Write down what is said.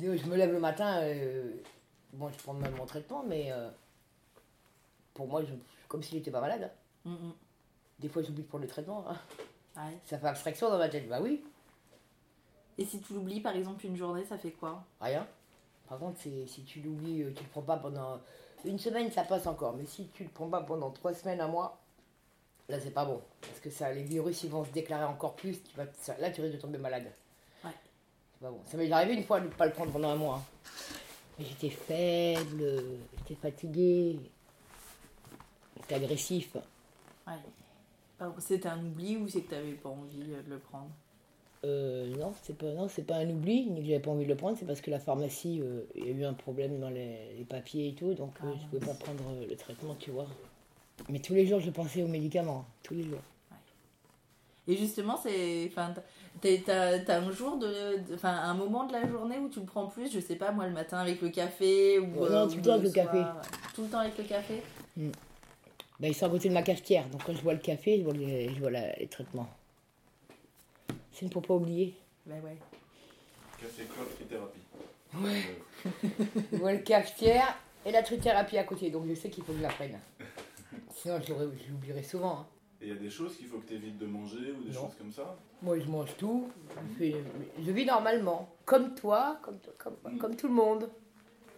Je me lève le matin, euh, bon, je prends même mon traitement, mais euh, pour moi, je, comme si j'étais pas malade. Mm, mm. Des fois, j'oublie de prendre le traitement. hein. Ouais. Ça fait abstraction dans ma tête. Bah oui, Et si tu l'oublies, par exemple, une journée, ça fait quoi? Rien. Par contre, si tu l'oublies, euh, tu le prends pas pendant une semaine, ça passe encore. Mais si tu le prends pas pendant trois semaines, un mois, là, c'est pas bon. Parce que ça, les virus, ils vont se déclarer encore plus. Tu vas, ça- là, tu risques de tomber malade. Pas bon. Ça m'est arrivé une fois de ne pas le prendre pendant un mois. hein. Mais J'étais faible, euh, j'étais fatigué, j'étais agressif. Ouais. C'était un oubli ou c'est que t'avais pas envie euh, de le prendre? Euh, non, c'est pas, non, c'est pas un oubli, ni que j'avais pas envie de le prendre, c'est parce que la pharmacie, euh, il y a eu un problème dans les, les papiers et tout, donc euh, Ah, je pouvais pas prendre euh, le traitement, tu vois. Mais tous les jours, je pensais aux médicaments, hein, tous les jours. Et justement, c'est. Enfin, t'as- un jour de. Enfin, un moment de la journée où tu le prends plus, je sais pas, moi, le matin avec le café ou. Ouais, non, euh, tout ou le temps avec le café. Tout le temps avec le café Ben, ils sont à côté de ma cafetière, donc quand je vois le café, je vois les, je vois la- les traitements. C'est pour pas oublier. Ben ouais. Café clope trithérapie. Ouais. Euh, Je vois le cafetière et la trithérapie à côté, donc je sais qu'il faut que je la prenne. Sinon, je l'oublierais souvent. hein. Et il y a des choses qu'il faut que tu évites de manger ou des Non. choses comme ça Moi, je mange tout. Je, fais- je vis normalement. Comme toi, comme, toi, comme, comme tout le monde.